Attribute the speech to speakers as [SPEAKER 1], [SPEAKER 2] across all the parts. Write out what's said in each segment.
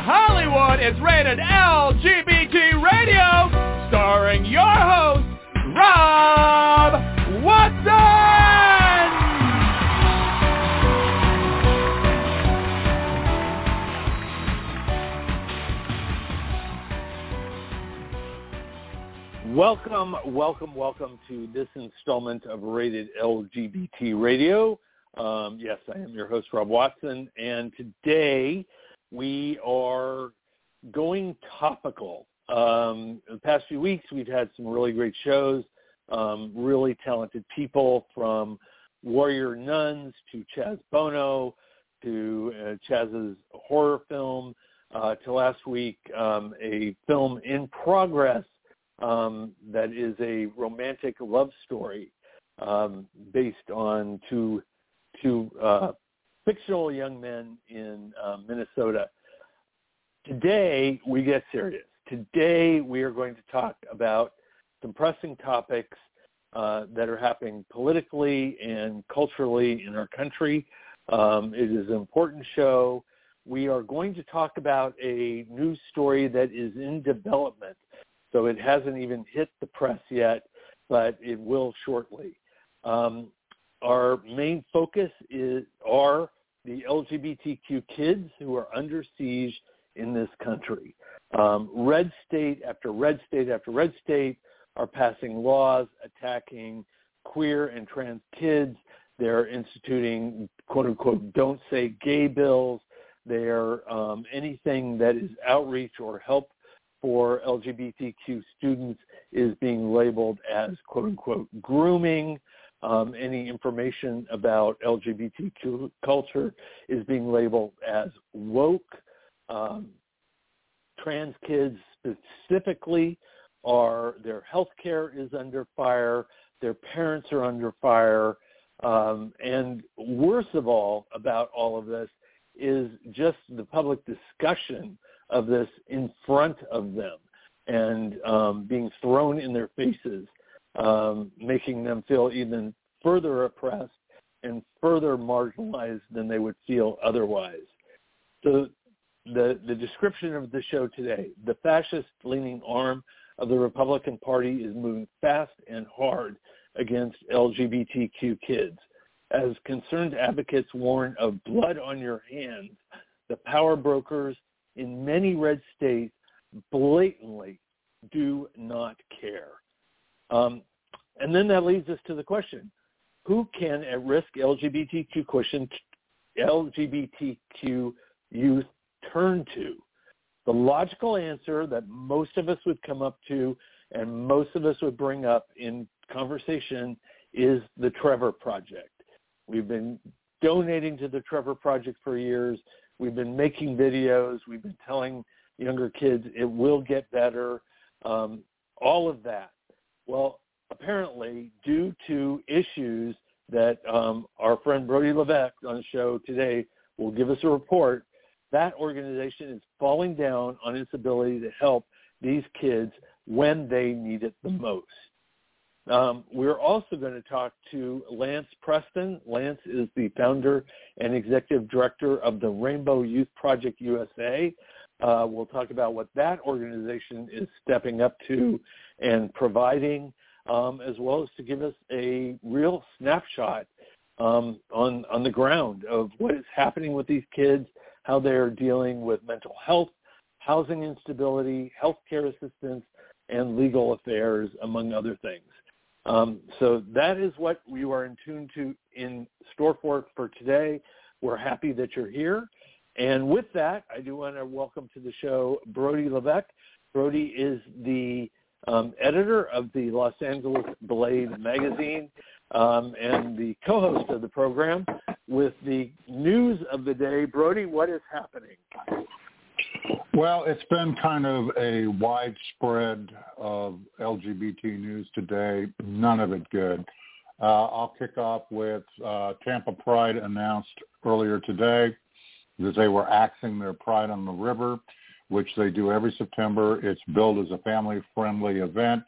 [SPEAKER 1] Hollywood is rated LGBT Radio, starring your host, Rob Watson!
[SPEAKER 2] Welcome, welcome, welcome to this installment of Rated LGBT Radio. Um, yes, I am your host, Rob Watson, and today we are going topical. Um, the past few weeks, we've had some really great shows, um, really talented people from Warrior Nuns to Chaz Bono to uh, Chaz's horror film uh, to last week, um, a film in progress um, that is a romantic love story um, based on two two uh, fictional young men in uh, Minnesota. Today we get serious. Today we are going to talk about some pressing topics uh, that are happening politically and culturally in our country. Um, it is an important show. We are going to talk about a news story that is in development so it hasn't even hit the press yet, but it will shortly. Um, our main focus is are the LGBTQ kids who are under siege in this country. Um, red state after red state after red state are passing laws attacking queer and trans kids. They're instituting quote unquote don't say gay bills. They're um, anything that is outreach or help for LGBTQ students is being labeled as quote unquote grooming. Um, any information about LGBTQ culture is being labeled as woke. Um, trans kids specifically are their health care is under fire, their parents are under fire, um, and worst of all about all of this is just the public discussion of this in front of them and um, being thrown in their faces, um, making them feel even further oppressed and further marginalized than they would feel otherwise. So the, the description of the show today, the fascist-leaning arm of the Republican Party is moving fast and hard against LGBTQ kids. As concerned advocates warn of blood on your hands, the power brokers in many red states blatantly do not care. Um, and then that leads us to the question, who can at-risk LGBTQ LGBTQ youth turn to? The logical answer that most of us would come up to and most of us would bring up in conversation is the Trevor Project. We've been donating to the Trevor Project for years. We've been making videos. We've been telling younger kids it will get better. Um, all of that. Well, apparently, due to issues that um, our friend Brody Levesque on the show today will give us a report, that organization is falling down on its ability to help these kids when they need it the most. Um, we're also going to talk to Lance Preston. Lance is the founder and executive director of the Rainbow Youth Project USA. Uh, we'll talk about what that organization is stepping up to and providing, um, as well as to give us a real snapshot um, on on the ground of what is happening with these kids, how they're dealing with mental health, housing instability, healthcare assistance, and legal affairs, among other things. Um, so that is what we are in tune to in store for for today. We're happy that you're here. And with that, I do want to welcome to the show Brody Levesque. Brody is the um, editor of the Los Angeles Blade magazine um, and the co-host of the program with the news of the day. Brody, what is happening?
[SPEAKER 3] Well, it's been kind of a widespread of LGBT news today, none of it good. Uh, I'll kick off with uh, Tampa Pride announced earlier today that they were axing their Pride on the River, which they do every September. It's billed as a family-friendly event,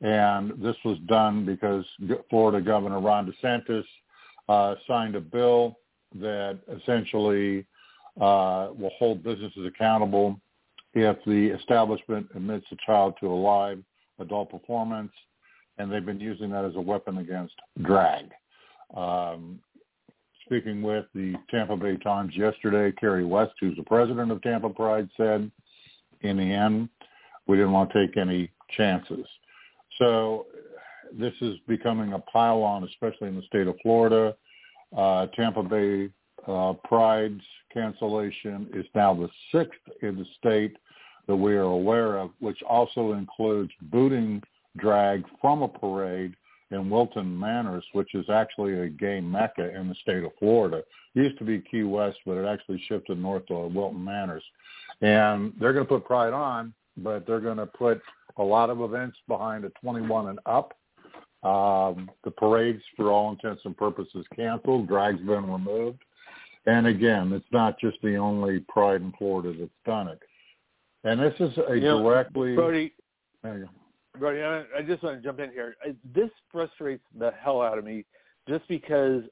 [SPEAKER 3] and this was done because Florida Governor Ron DeSantis uh, signed a bill that essentially uh, will hold businesses accountable if the establishment admits a child to a live adult performance, and they've been using that as a weapon against drag. Um, speaking with the Tampa Bay Times yesterday, Carrie West, who's the president of Tampa Pride, said, in the end, we didn't want to take any chances. So this is becoming a pile-on, especially in the state of Florida. Uh, Tampa Bay uh, Pride's cancellation is now the sixth in the state that we are aware of, which also includes booting drag from a parade in Wilton Manors, which is actually a gay mecca in the state of Florida. It used to be Key West, but it actually shifted north to Wilton Manors. And they're going to put Pride on, but they're going to put a lot of events behind a 21 and up. Um, the parade's, for all intents and purposes, canceled. Drag's been removed. And again, it's not just the only Pride in Florida that's done it. And this is a
[SPEAKER 2] You know,
[SPEAKER 3] directly.
[SPEAKER 2] Brody,
[SPEAKER 3] you go.
[SPEAKER 2] I, I just want to jump in here. This frustrates the hell out of me, just because.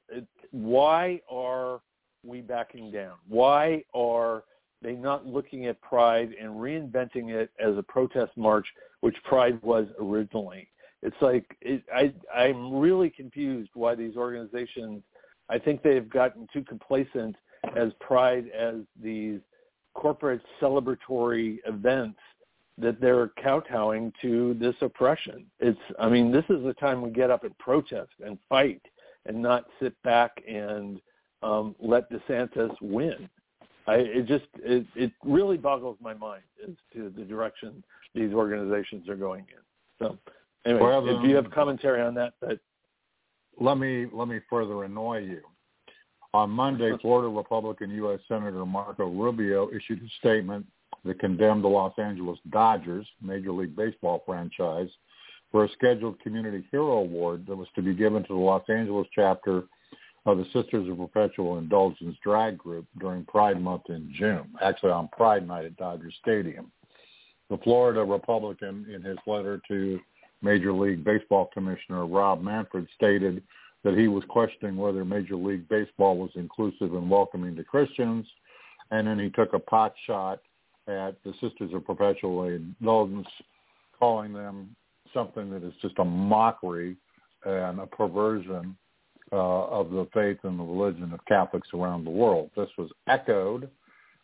[SPEAKER 2] Why are we backing down? Why are they not looking at Pride and reinventing it as a protest march, which Pride was originally? It's like it, I I'm really confused why these organizations. I think they've gotten too complacent as Pride as these corporate celebratory events that they're kowtowing to this oppression. It's, I mean, this is the time we get up and protest and fight and not sit back and um, let DeSantis win. I, it just, it, it really boggles my mind as to the direction these organizations are going in. So, anyway,
[SPEAKER 3] Well,
[SPEAKER 2] if you have commentary on that, that
[SPEAKER 3] let me let me further annoy you. On Monday, Florida Republican U.S. Senator Marco Rubio issued a statement that condemned the Los Angeles Dodgers, Major League Baseball franchise, for a scheduled Community Hero Award that was to be given to the Los Angeles chapter of the Sisters of Perpetual Indulgence drag group during Pride Month in June, actually on Pride Night at Dodger Stadium. The Florida Republican, in his letter to Major League Baseball Commissioner Rob Manfred, stated that he was questioning whether Major League Baseball was inclusive and welcoming to Christians, and then he took a pot shot at the Sisters of Perpetual Indulgence, calling them something that is just a mockery and a perversion uh, of the faith and the religion of Catholics around the world. This was echoed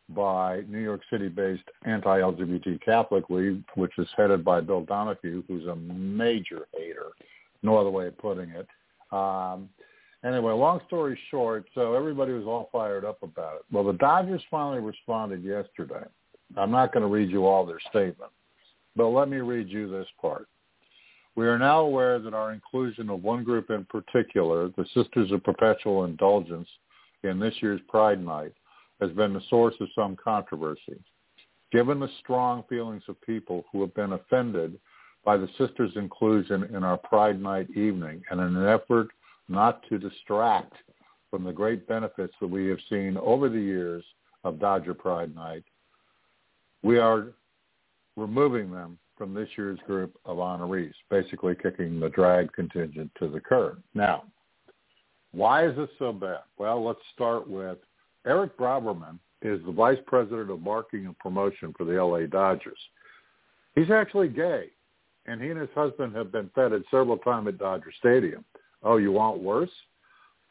[SPEAKER 3] by New York City-based anti-LGBT Catholic League, which is headed by Bill Donohue, who's a major hater, no other way of putting it. Um, anyway, long story short, so everybody was all fired up about it. Well, the Dodgers finally responded yesterday. I'm not going to read you all their statement, but let me read you this part. We are now aware that our inclusion of one group in particular, the Sisters of Perpetual Indulgence, in this year's Pride Night has been the source of some controversy. Given the strong feelings of people who have been offended by the sisters' inclusion in our Pride Night evening and in an effort not to distract from the great benefits that we have seen over the years of Dodger Pride Night, we are removing them from this year's group of honorees, basically kicking the drag contingent to the curb. Now, why is this so bad? Well, let's start with Erik Braverman is the vice president of marketing and promotion for the LA Dodgers. He's actually gay, and he and his husband have been feted several times at Dodger Stadium. Oh, you want worse?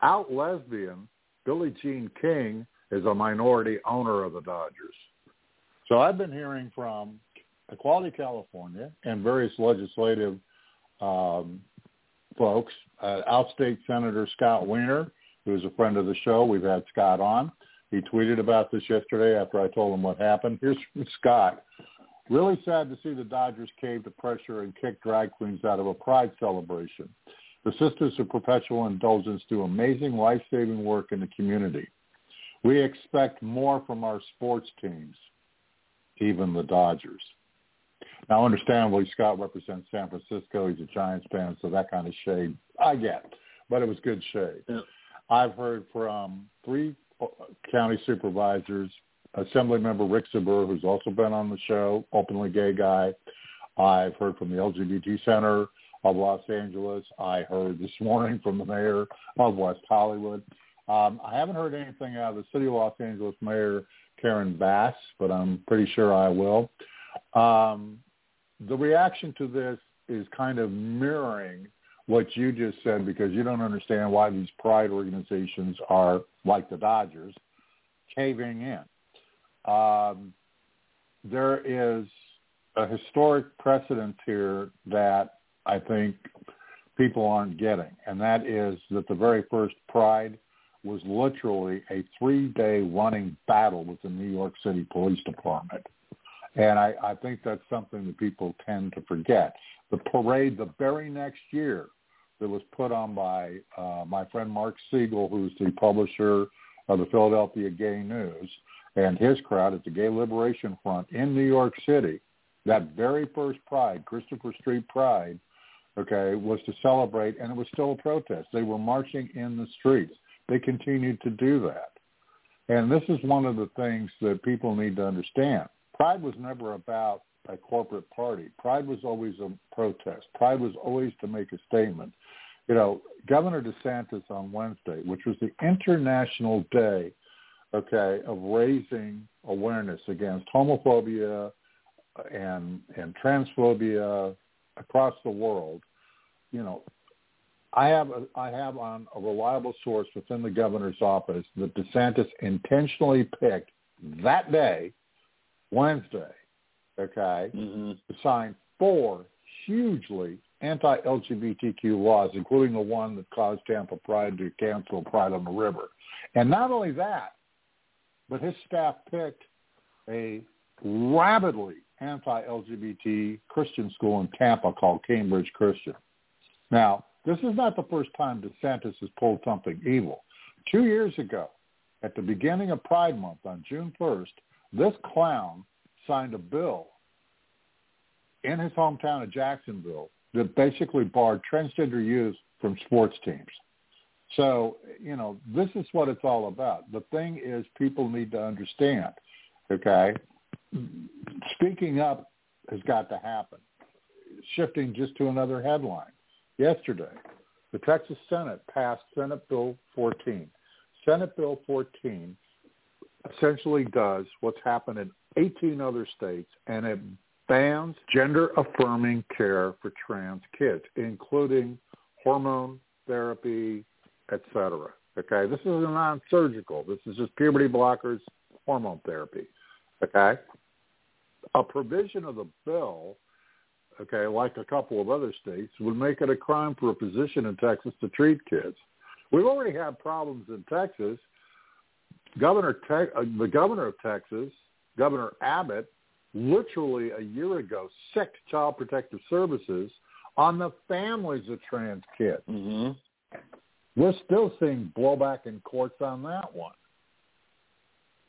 [SPEAKER 3] Out lesbian, Billie Jean King is a minority owner of the Dodgers. So I've been hearing from Equality California and various legislative um, folks, uh, outstate Senator Scott Wiener, who is a friend of the show. We've had Scott on. He tweeted about this yesterday after I told him what happened. Here's from Scott. Really sad to see the Dodgers cave to pressure and kick drag queens out of a pride celebration. The Sisters of Perpetual Indulgence do amazing life-saving work in the community. We expect more from our sports teams, even the Dodgers. Now, understandably, Scott represents San Francisco. He's a Giants fan, so that kind of shade I get, but it was good shade.
[SPEAKER 2] Yeah.
[SPEAKER 3] I've heard from three county supervisors, Assembly Member Rick Zbur, who's also been on the show, openly gay guy. I've heard from the LGBT Center of Los Angeles. I heard this morning from the mayor of West Hollywood. Um, I haven't heard anything out of the city of Los Angeles Mayor Karen Bass, but I'm pretty sure I will. Um, the reaction to this is kind of mirroring what you just said because you don't understand why these pride organizations are like the Dodgers caving in. Um, there is a historic precedent here that I think people aren't getting, and that is that the very first Pride was literally a three-day running battle with the New York City Police Department. And I, I think that's something that people tend to forget. The parade the very next year that was put on by uh, my friend Mark Segal, who's the publisher of the Philadelphia Gay News, and his crowd at the Gay Liberation Front in New York City, that very first Pride, Christopher Street Pride, okay, was to celebrate, and it was still a protest. They were marching in the streets. They continue to do that. And this is one of the things that people need to understand. Pride was never about a corporate party. Pride was always a protest. Pride was always to make a statement. You know, Governor DeSantis on Wednesday, which was the International Day, okay, of raising awareness against homophobia and and transphobia across the world, you know, I have a, I have on a reliable source within the governor's office that DeSantis intentionally picked that day, Wednesday, okay, mm-hmm. to sign four hugely anti-LGBTQ laws, including the one that caused Tampa Pride to cancel Pride on the River. And not only that, but his staff picked a rabidly anti-LGBT Christian school in Tampa called Cambridge Christian. Now, this is not the first time DeSantis has pulled something evil. Two years ago, at the beginning of Pride Month on June 1st, this clown signed a bill in his hometown of Jacksonville that basically barred transgender youth from sports teams. So, you know, this is what it's all about. The thing is people need to understand, okay? Speaking up has got to happen. Shifting just to another headline yesterday, the Texas Senate passed Senate Bill 14. Senate Bill 14 essentially does what's happened in 18 other states, and it bans gender-affirming care for trans kids, including hormone therapy, etc. Okay, this is a non-surgical. This is just puberty blockers, hormone therapy. Okay, a provision of the bill okay, like a couple of other states, would make it a crime for a physician in Texas to treat kids. We've already had problems in Texas. Governor Te- uh, the governor of Texas, Governor Abbott, literally a year ago sicked Child Protective Services on the families of trans kids.
[SPEAKER 2] Mm-hmm.
[SPEAKER 3] We're still seeing blowback in courts on that one.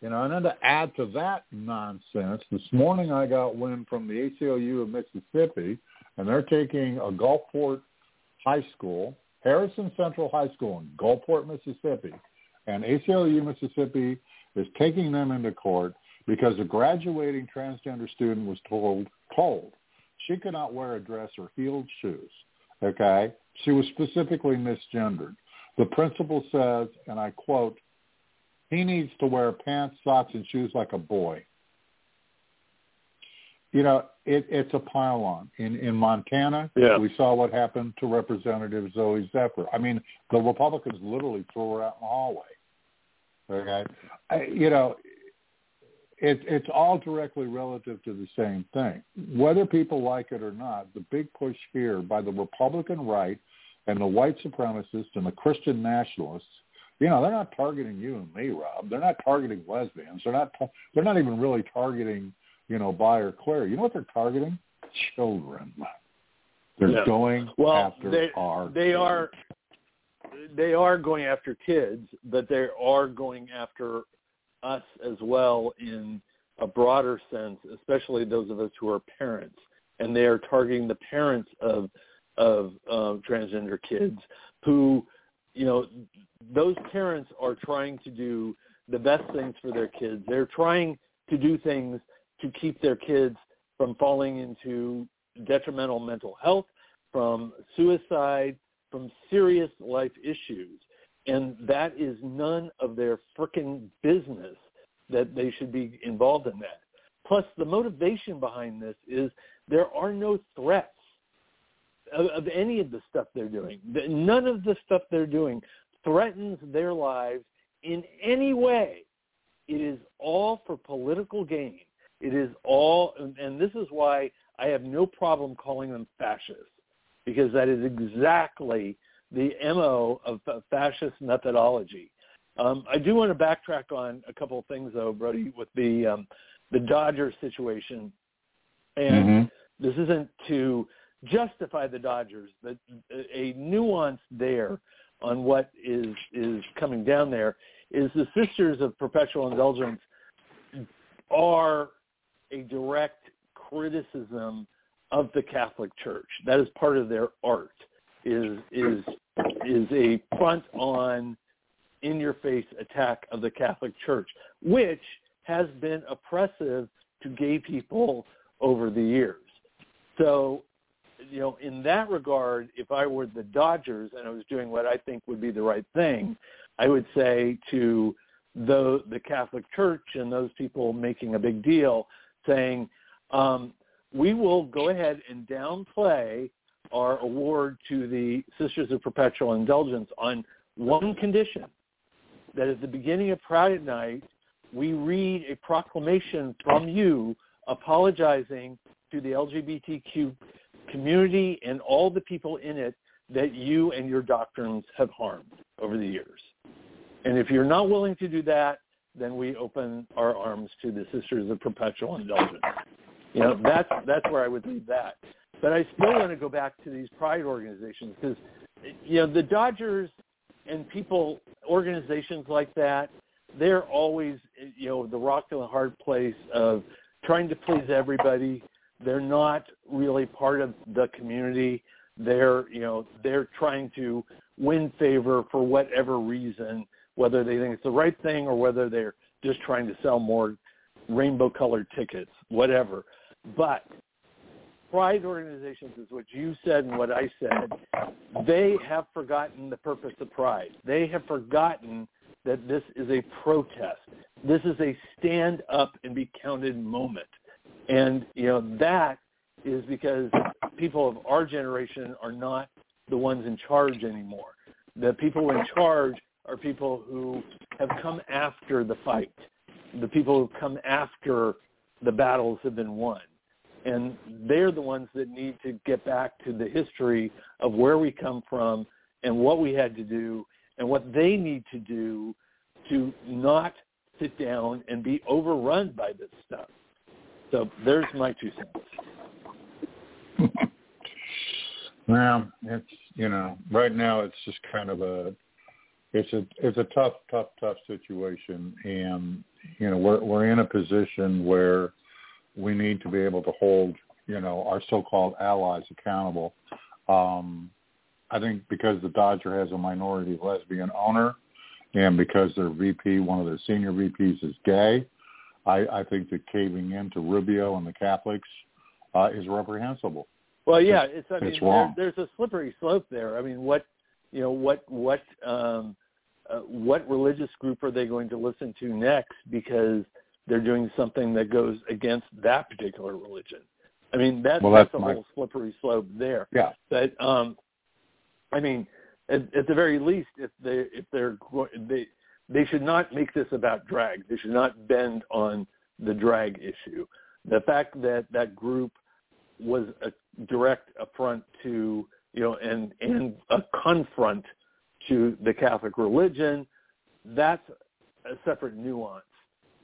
[SPEAKER 3] You know, and then to add to that nonsense, this morning I got wind from the ACLU of Mississippi, and they're taking a Gulfport High School, Harrison Central High School in Gulfport, Mississippi, and ACLU Mississippi is taking them into court because a graduating transgender student was told told she could not wear a dress or heeled shoes. Okay, she was specifically misgendered. The principal says, and I quote, he needs to wear pants, socks, and shoes like a boy. You know, it, it's a pile on. In in Montana,
[SPEAKER 2] yeah.
[SPEAKER 3] we saw what happened to Representative Zooey Zephyr. I mean, the Republicans literally threw her out in the hallway. Okay, I, you know, it, it's all directly relative to the same thing. Whether people like it or not, the big push here by the Republican right and the white supremacists and the Christian nationalists you know, they're not targeting you and me, Rob. They're not targeting lesbians. They're not. They're not even really targeting, you know, bi or queer. You know what they're targeting? Children. They're
[SPEAKER 2] yeah.
[SPEAKER 3] going
[SPEAKER 2] well,
[SPEAKER 3] after
[SPEAKER 2] they,
[SPEAKER 3] our.
[SPEAKER 2] They
[SPEAKER 3] kids.
[SPEAKER 2] are. They are going after kids, but they are going after us as well in a broader sense, especially those of us who are parents, and they are targeting the parents of of uh, transgender kids who you know, those parents are trying to do the best things for their kids. They're trying to do things to keep their kids from falling into detrimental mental health, from suicide, from serious life issues. and that is none of their frickin' business that they should be involved in that. Plus, the motivation behind this is there are no threats of, of any of the stuff they're doing. None of the stuff they're doing threatens their lives in any way. It is all for political gain. It is all, and this is why I have no problem calling them fascists, because that is exactly the MO of fascist methodology. Um, I do want to backtrack on a couple of things, though, Brody, with the um, the Dodger situation, and mm-hmm. this isn't to justify the Dodgers, but a nuance there on what is is coming down there is the Sisters of Perpetual Indulgence are a direct criticism of the Catholic Church. That is part of their art. Is is is a front on in your face attack of the Catholic Church, which has been oppressive to gay people over the years. So, you know, in that regard, if I were the Dodgers and I was doing what I think would be the right thing, I would say to the the Catholic Church and those people making a big deal, saying, um, we will go ahead and downplay our award to the Sisters of Perpetual Indulgence on one condition, that at the beginning of Pride Night, we read a proclamation from you apologizing to the LGBTQ community and all the people in it that you and your doctrines have harmed over the years. And if you're not willing to do that, then we open our arms to the Sisters of Perpetual Indulgence. You know, that's that's where I would leave that. But I still want to go back to these pride organizations because, you know, the Dodgers and people, organizations like that, they're always, you know, the rock and the hard place of trying to please everybody. They're not really part of the community. They're, you know, they're trying to win favor for whatever reason, whether they think it's the right thing or whether they're just trying to sell more rainbow colored tickets, whatever. But pride organizations is what you said and what I said. They have forgotten the purpose of pride. They have forgotten that this is a protest. This is a stand up and be counted moment. And, you know, that is because people of our generation are not the ones in charge anymore. The people in charge are people who have come after the fight, the people who come after the battles have been won and they're the ones that need to get back to the history of where we come from and what we had to do and what they need to do to not sit down and be overrun by this stuff. So there's my two
[SPEAKER 3] cents. well, it's you know, right now it's just kind of a it's a it's a tough, tough, tough situation and you know, we're we're in a position where we need to be able to hold, you know, our so-called allies accountable. Um, I think because the Dodger has a minority lesbian owner, and because their VP, one of their senior VPs, is gay, I, I think that caving in to Rubio and the Catholics uh, is reprehensible.
[SPEAKER 2] Well, yeah, it's, I
[SPEAKER 3] it's
[SPEAKER 2] mean,
[SPEAKER 3] wrong.
[SPEAKER 2] There, there's a slippery slope there. I mean, what, you know, what, what, um, uh, what religious group are they going to listen to next? Because they're doing something that goes against that particular religion. I mean, that's,
[SPEAKER 3] well,
[SPEAKER 2] that's,
[SPEAKER 3] that's
[SPEAKER 2] a
[SPEAKER 3] my...
[SPEAKER 2] whole slippery slope there.
[SPEAKER 3] Yeah.
[SPEAKER 2] But um, I mean, at, at the very least, if they if they're going they they should not make this about drag. They should not bend on the drag issue. The fact that that group was a direct affront to you know and and a confront to the Catholic religion, that's a separate nuance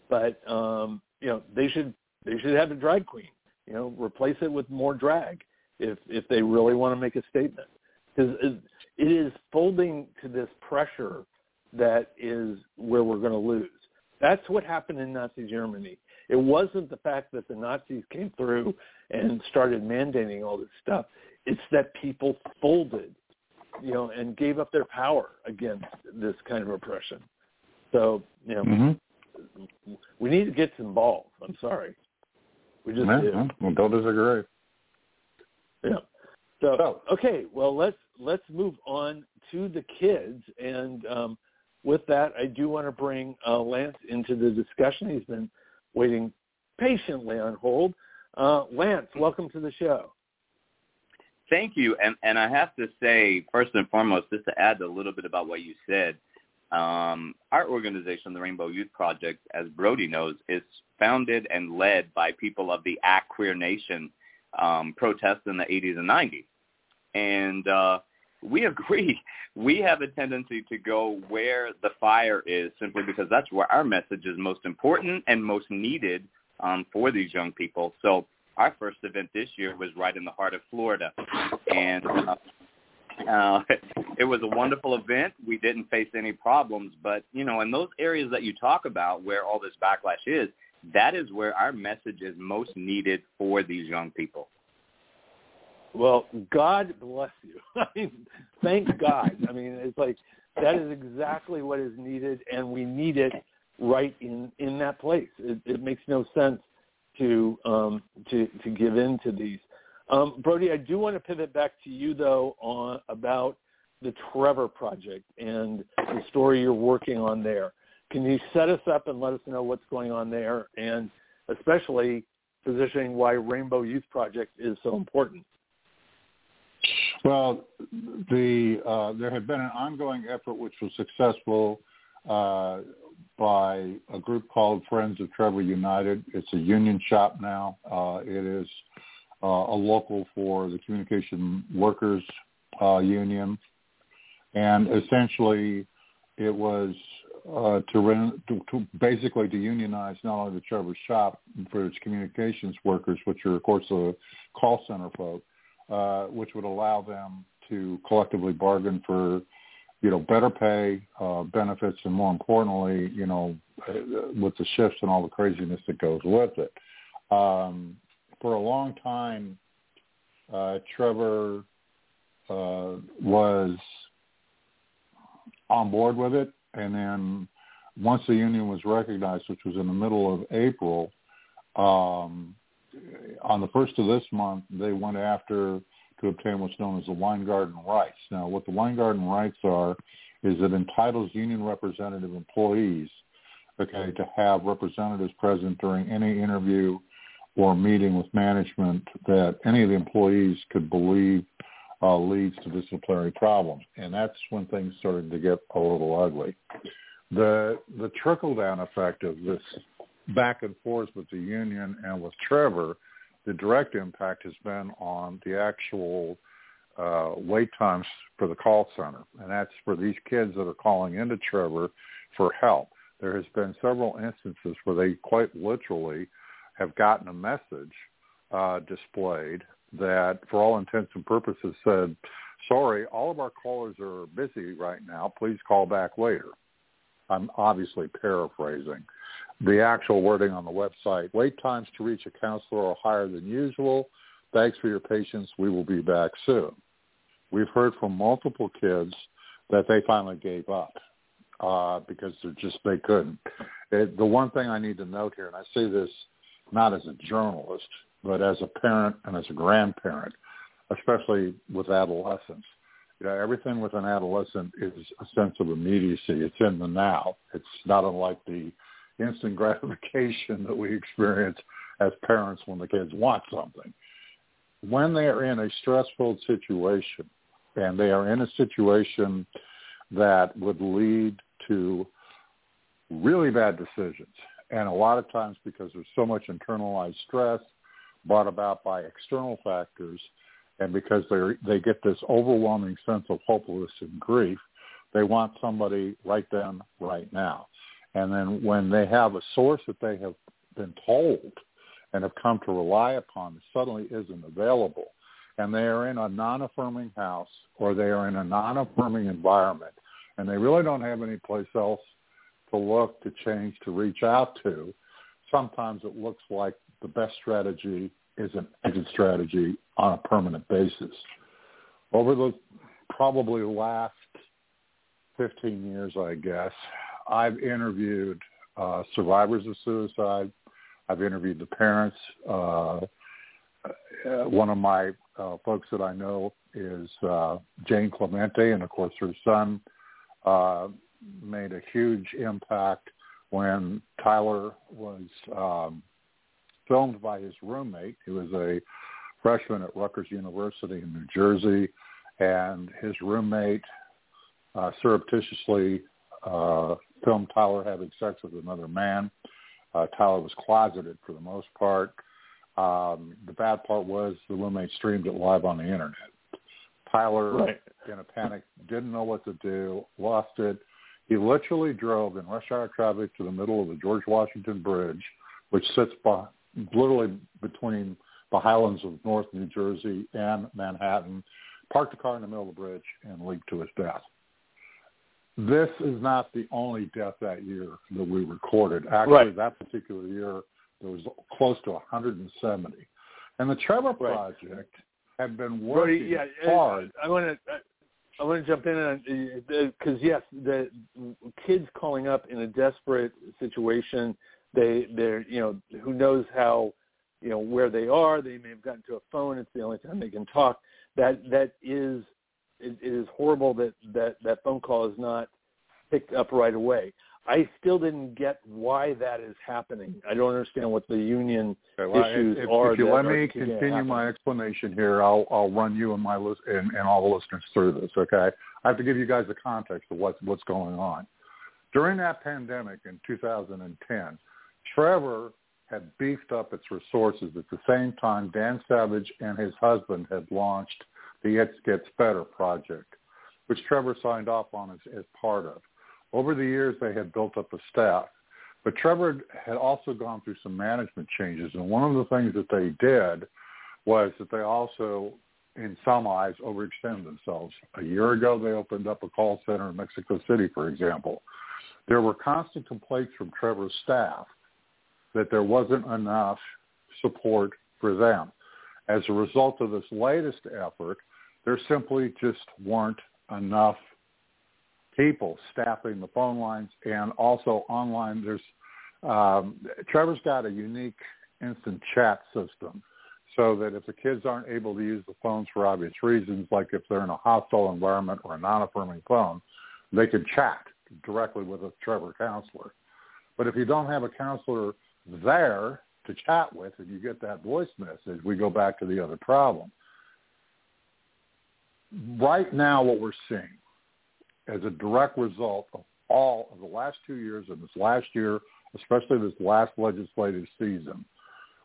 [SPEAKER 2] but um, you know they should they should have a drag queen. You know, replace it with more drag if if they really want to make a statement because it is folding to this pressure that is where we're going to lose. That's what happened in Nazi Germany. It wasn't the fact that the Nazis came through and started mandating all this stuff. It's that people folded, you know, and gave up their power against this kind of oppression. So, you know,
[SPEAKER 3] mm-hmm
[SPEAKER 2] we need to get involved. I'm sorry. We just
[SPEAKER 3] yeah,
[SPEAKER 2] do.
[SPEAKER 3] Well, don't disagree.
[SPEAKER 2] Yeah. So okay, well let's let's move on to the kids. And um, with that, I do want to bring uh, Lance into the discussion. He's been waiting patiently on hold. Uh, Lance, welcome to the show.
[SPEAKER 4] Thank you. And, and I have to say, first and foremost, just to add a little bit about what you said, um, our organization, the Rainbow Youth Project, as Brody knows, is founded and led by people of the Act Queer Nation um, protests in the 80s and 90s. And uh, we agree. We have a tendency to go where the fire is simply because that's where our message is most important and most needed um, for these young people. So our first event this year was right in the heart of Florida. And uh, uh, it was a wonderful event. We didn't face any problems, but you know, in those areas that you talk about where all this backlash is, that is where our message is most needed for these young people.
[SPEAKER 2] Well, God bless you. I mean, thank God. I mean, it's like that is exactly what is needed, and we need it right in in that place. It, it makes no sense to um, to to give in to these. Um, Brody, I do want to pivot back to you though on about the Trevor Project and the story you're working on there. Can you set us up and let us know what's going on there, and especially positioning why Rainbow Youth Project is so important?
[SPEAKER 3] Well, the uh, there had been an ongoing effort which was successful uh, by a group called Friends of Trevor United. It's a union shop now. Uh, it is uh, a local for the Communication Workers uh, Union, and essentially it was uh, to, to, to basically to unionize not only the Trevor shop for its communications workers, which are of course the call center folk, uh, which would allow them to collectively bargain for you know, better pay, uh, benefits, and more importantly, you know, uh, with the shifts and all the craziness that goes with it. Um, for a long time, uh, Trevor uh, was on board with it, and then once the union was recognized, which was in the middle of April, um, on the first of this month, they went after to obtain what's known as the Weingarten rights. Now, what the Weingarten rights are is it entitles union representative employees, okay, to have representatives present during any interview or meeting with management that any of the employees could believe uh, leads to disciplinary problems. And that's when things started to get a little ugly. The the trickle down effect of this back and forth with the union and with Trevor the direct impact has been on the actual uh, wait times for the call center, and that's for these kids that are calling into Trevor for help. There has been several instances where they quite literally have gotten a message uh, displayed that, for all intents and purposes, said, "Sorry, all of our callers are busy right now. Please call back later." I'm obviously paraphrasing the actual wording on the website. Wait times to reach a counselor are higher than usual. Thanks for your patience. We will be back soon. We've heard from multiple kids that they finally gave up uh, because they're just they couldn't. It, the one thing I need to note here, and I say this not as a journalist, but as a parent and as a grandparent, especially with adolescents. You know, everything with an adolescent is a sense of immediacy. It's in the now. It's not unlike the instant gratification that we experience as parents when the kids want something. When they are in a stressful situation and they are in a situation that would lead to really bad decisions, and a lot of times because there's so much internalized stress brought about by external factors, and because they they get this overwhelming sense of hopelessness and grief, they want somebody right then, right now. And then when they have a source that they have been told and have come to rely upon suddenly isn't available, and they are in a non-affirming house or they are in a non-affirming environment, and they really don't have any place else to look, to change, to reach out to, sometimes it looks like the best strategy is an exit strategy on a permanent basis. Over the probably last 15 years, I guess, I've interviewed uh, survivors of suicide. I've interviewed the parents. Uh, uh, one of my uh, folks that I know is uh, Jane Clementi, and of course her son uh, made a huge impact when Tyler was um, filmed by his roommate. He was a freshman at Rutgers University in New Jersey, and his roommate uh, surreptitiously uh, filmed Tyler having sex with another man. Uh, Tyler was closeted for the most part. Um, the bad part was the roommate streamed it live on the internet. Tyler, right. in a panic, didn't know what to do, lost it. He literally drove in rush hour traffic to the middle of the George Washington Bridge, which sits by, literally between the highlands of North New Jersey and Manhattan, parked the car in the middle of the bridge, and leaped to his death. This is not the only death that year that we recorded. Actually,
[SPEAKER 2] right.
[SPEAKER 3] that particular year, there was close to 170. And the Trevor Project right. had been working
[SPEAKER 2] yeah,
[SPEAKER 3] hard.
[SPEAKER 2] I want to. I want to jump in on uh, uh, because yes, the kids calling up in a desperate situation, they they're you know who knows how you know where they are. They may have gotten to a phone. It's the only time they can talk. That that is it, it is horrible that that that phone call is not picked up right away. I still didn't get why that is happening. I don't understand what the union
[SPEAKER 3] okay, well,
[SPEAKER 2] issues
[SPEAKER 3] if,
[SPEAKER 2] are.
[SPEAKER 3] If you let me
[SPEAKER 2] continue
[SPEAKER 3] my explanation here, I'll I'll run you and my list and, and all the listeners through this. Okay, I have to give you guys the context of what's what's going on. During that pandemic in 2010, Trevor had beefed up its resources. At the same time, Dan Savage and his husband had launched the It Gets Better project, which Trevor signed off on as, as part of. Over the years, they had built up a staff. But Trevor had also gone through some management changes, and one of the things that they did was that they also, in some eyes, overextended themselves. A year ago, they opened up a call center in Mexico City, for example. There were constant complaints from Trevor's staff that there wasn't enough support for them. As a result of this latest effort, there simply just weren't enough people staffing the phone lines. And also online there's um, trevor's got a unique instant chat system so that if the kids aren't able to use the phones for obvious reasons like if they're in a hostile environment or a non-affirming phone they can chat directly with a trevor counselor. But if you don't have a counselor there to chat with and you get that voice message we go back to the other problem right now what we're seeing as a direct result of all of the last two years and this last year, especially this last legislative season,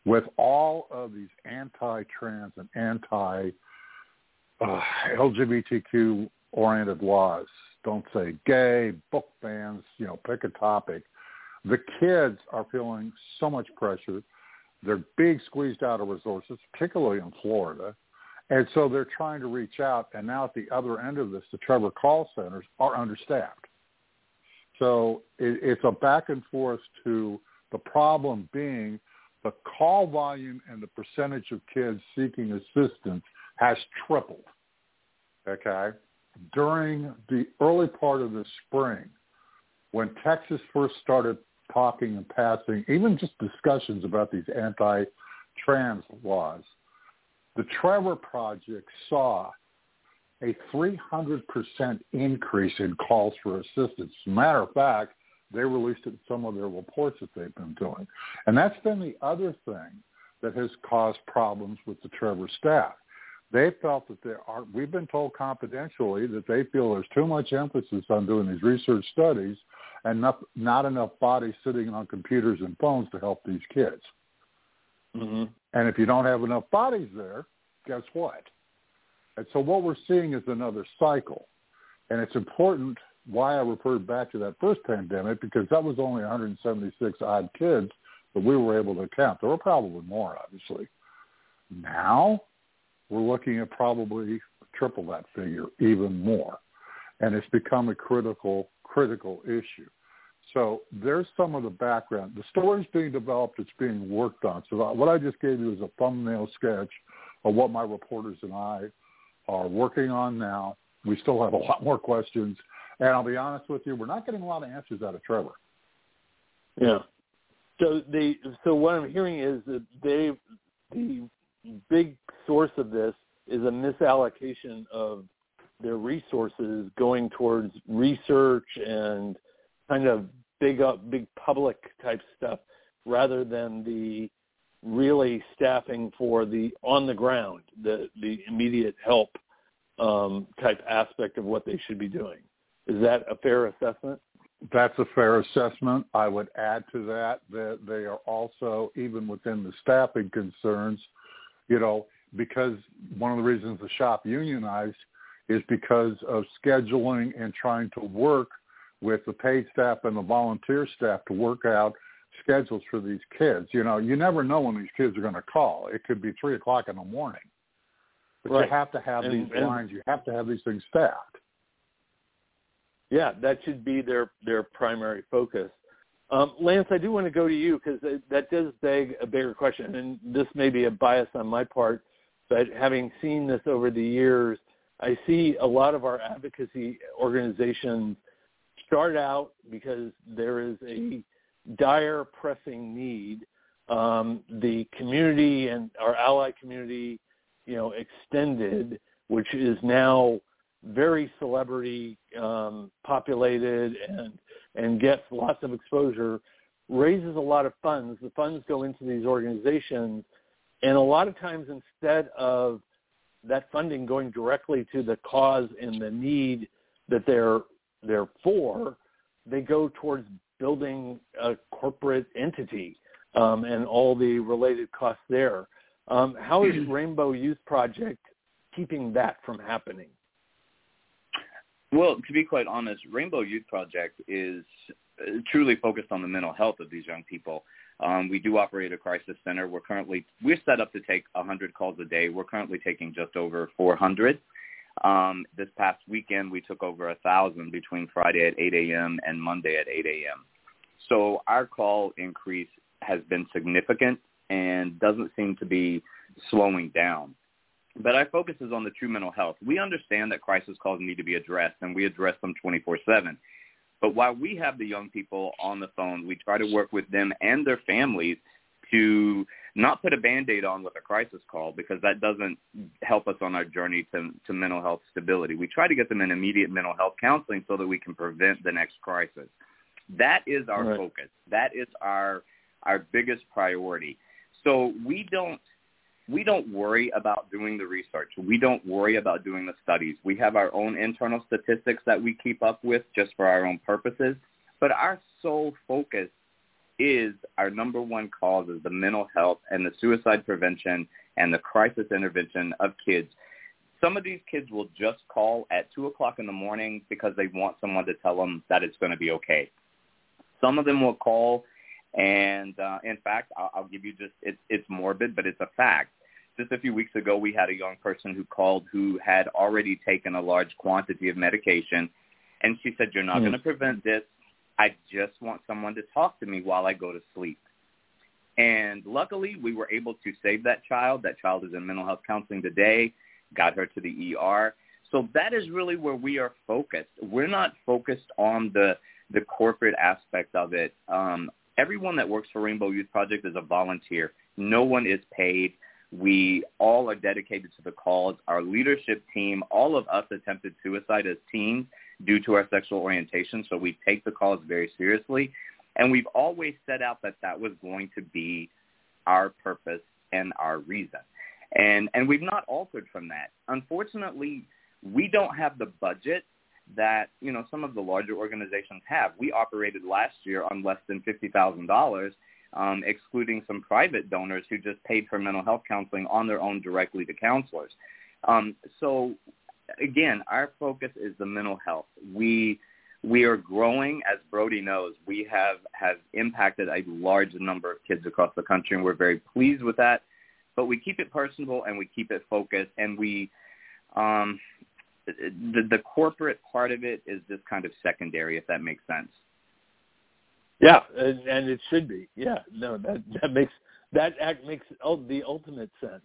[SPEAKER 3] with all of these anti-trans and anti-LGBTQ uh, oriented laws, don't say gay, book bans, you know, pick a topic. The kids are feeling so much pressure. They're being squeezed out of resources, particularly in Florida. And so they're trying to reach out, and now at the other end of this, the Trevor call centers are understaffed. So it, it's a back and forth to the problem being the call volume and the percentage of kids seeking assistance has tripled. Okay? During the early part of the spring, when Texas first started talking and passing, even just discussions about these anti-trans laws, the Trevor Project saw a 300% increase in calls for assistance. As a matter of fact, they released it in some of their reports that they've been doing. And that's been the other thing that has caused problems with the Trevor staff. They felt that there are, we've been told confidentially that they feel there's too much emphasis on doing these research studies and not, not enough bodies sitting on computers and phones to help these kids.
[SPEAKER 2] Mm-hmm.
[SPEAKER 3] And if you don't have enough bodies there, guess what? And so what we're seeing is another cycle. And it's important why I referred back to that first pandemic because that was only 176 odd kids that we were able to count. There were probably more, obviously. Now we're looking at probably triple that figure, even more. And it's become a critical, critical issue. So there's some of the background. The story's being developed. It's being worked on. So what I just gave you is a thumbnail sketch of what my reporters and I are working on now. We still have a lot more questions. And I'll be honest with you, we're not getting a lot of answers out of Trevor.
[SPEAKER 2] Yeah. So the so what I'm hearing is that they the big source of this is a misallocation of their resources going towards research and kind of big up big public type stuff rather than the really staffing for the on the ground the the immediate help um, type aspect of what they should be doing is that a fair assessment
[SPEAKER 3] that's a fair assessment. I would add to that that they are also, even within the staffing concerns, you know, because one of the reasons the shop unionized is because of scheduling and trying to work with the paid staff and the volunteer staff to work out schedules for these kids. You know, you never know when these kids are going to call. It could be three o'clock in the morning, but right. you have to have and, these and, lines. You have to have these things staffed.
[SPEAKER 2] Yeah, that should be their their primary focus. Um, Lance, I do want to go to you because that does beg a bigger question, and this may be a bias on my part, but having seen this over the years, I see a lot of our advocacy organizations start out because there is a dire pressing need. Um, the community and our ally community, you know, extended, which is now very celebrity um, populated and and gets lots of exposure, raises a lot of funds. The funds go into these organizations, and a lot of times instead of that funding going directly to the cause and the need that they're they're for, they go towards building a corporate entity um, and all the related costs there. Um, how is Rainbow Youth Project keeping that from happening?
[SPEAKER 4] Well, to be quite honest, Rainbow Youth Project is uh, truly focused on the mental health of these young people. Um, we do operate a crisis center. We're currently we're set up to take 100 calls a day. We're currently taking just over 400. Um, this past weekend, we took over a thousand between Friday at 8 a.m. and Monday at 8 a.m. So our call increase has been significant and doesn't seem to be slowing down. But our focus is on the true mental health. We understand that crisis calls need to be addressed, and we address them 24-7. But while we have the young people on the phone, we try to work with them and their families to not put a Band-Aid on with a crisis call because that doesn't help us on our journey to, to mental health stability. We try to get them in immediate mental health counseling so that we can prevent the next crisis. That is our right. focus. That is our our biggest priority. So we don't we don't worry about doing the research. We don't worry about doing the studies. We have our own internal statistics that we keep up with just for our own purposes. But our sole focus is our number one cause is the mental health and the suicide prevention and the crisis intervention of kids. Some of these kids will just call at 2 o'clock in the morning because they want someone to tell them that it's going to be okay. Some of them will call and uh, in fact, I'll, I'll give you just it's it's morbid, but it's a fact. Just a few weeks ago, we had a young person who called who had already taken a large quantity of medication, and she said, "You're not mm. going to prevent this. I just want someone to talk to me while I go to sleep." And luckily, we were able to save that child. That child is in mental health counseling today. Got her to the ER. So that is really where we are focused. We're not focused on the the corporate aspect of it. Um, everyone that works for Rainbow Youth Project is a volunteer. No one is paid. We all are dedicated to the cause. Our leadership team, all of us attempted suicide as teens due to our sexual orientation, so we take the cause very seriously. And we've always set out that that was going to be our purpose and our reason. And, and we've not altered from that. Unfortunately, we don't have the budget that you know some of the larger organizations have. We operated last year on less than fifty thousand dollars, um, excluding some private donors who just paid for mental health counseling on their own directly to counselors. Um, so again, our focus is the mental health. We we are growing, as Brody knows. We have have impacted a large number of kids across the country, and we're very pleased with that. But we keep it personable and we keep it focused, and we um, the, the corporate part of it is just kind of secondary, if that makes sense.
[SPEAKER 2] Yeah, and, and it should be. Yeah, no, that that makes that act makes the ultimate sense.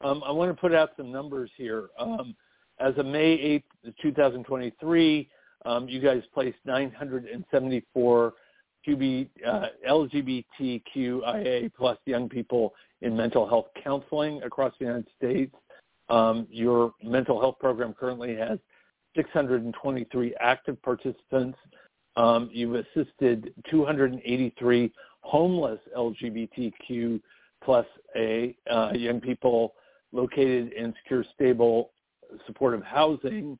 [SPEAKER 2] Um, I want to put out some numbers here. Um, as of May 8th, 2023, um, you guys placed 974 QB, uh, LGBTQIA plus young people in mental health counseling across the United States. Um, your mental health program currently has 623 active participants. Um, you've assisted 283 homeless LGBTQ plus A uh, young people located in secure, stable, supportive housing,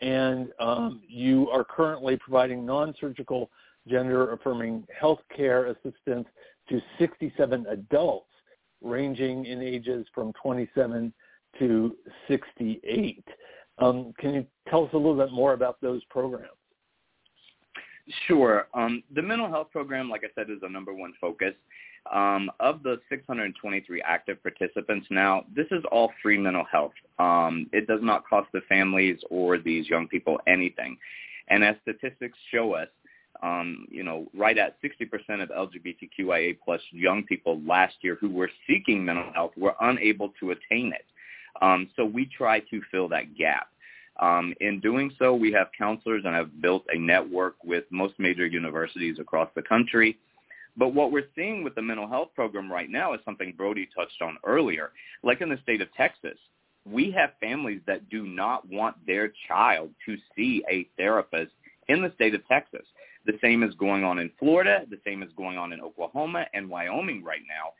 [SPEAKER 2] and um, you are currently providing non-surgical gender-affirming health care assistance to 67 adults ranging in ages from 27 to 68. Um, can you tell us a little bit more about those programs?
[SPEAKER 4] Sure. Um, the mental health program, like I said, is our number one focus. Um, of the 623 active participants now, this is all free mental health. Um, it does not cost the families or these young people anything. And as statistics show us, um, you know, right at 60% of LGBTQIA plus young people last year who were seeking mental health were unable to attain it. Um, so we try to fill that gap. Um, in doing so, we have counselors and have built a network with most major universities across the country. But what we're seeing with the mental health program right now is something Brody touched on earlier. Like in the state of Texas, we have families that do not want their child to see a therapist in the state of Texas. The same is going on in Florida. The same is going on in Oklahoma and Wyoming right now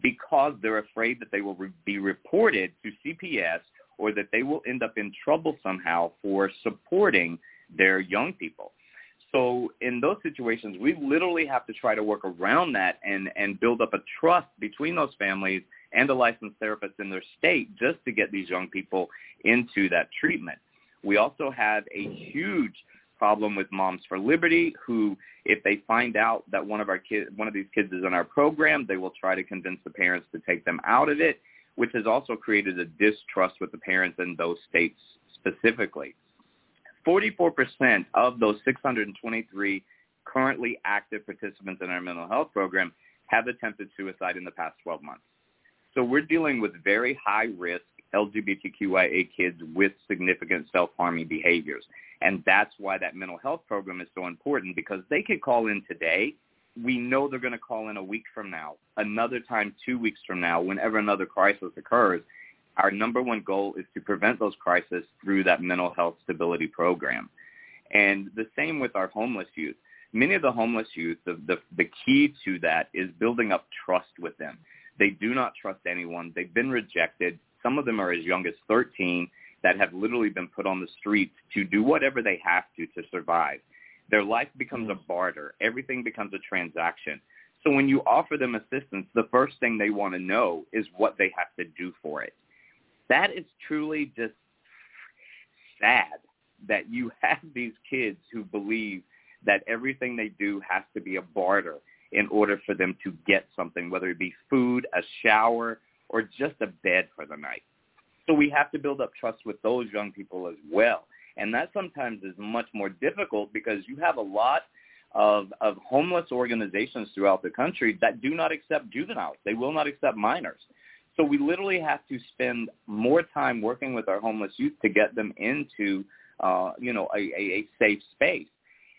[SPEAKER 4] because they're afraid that they will re- be reported to CPS or that they will end up in trouble somehow for supporting their young people. So in those situations, we literally have to try to work around that and, and build up a trust between those families and a licensed therapist in their state just to get these young people into that treatment. We also have a huge problem with Moms for Liberty, who, if they find out that one of our kids, one of these kids is in our program, they will try to convince the parents to take them out of it, which has also created a distrust with the parents in those states specifically. 44% of those 623 currently active participants in our mental health program have attempted suicide in the past 12 months. So we're dealing with very high risk LGBTQIA kids with significant self-harming behaviors. And that's why that mental health program is so important because they could call in today. We know they're going to call in a week from now, another time two weeks from now, whenever another crisis occurs. Our number one goal is to prevent those crises through that mental health stability program. And the same with our homeless youth. Many of the homeless youth, the, the, the key to that is building up trust with them. They do not trust anyone. They've been rejected. Some of them are as young as 13 that have literally been put on the streets to do whatever they have to to survive. Their life becomes a barter. Everything becomes a transaction. So when you offer them assistance, the first thing they want to know is what they have to do for it. That is truly just sad that you have these kids who believe that everything they do has to be a barter in order for them to get something, whether it be food, a shower, or just a bed for the night. So we have to build up trust with those young people as well. And that sometimes is much more difficult because you have a lot of, of homeless organizations throughout the country that do not accept juveniles. They will not accept minors. So we literally have to spend more time working with our homeless youth to get them into, uh, you know, a, a, a safe space.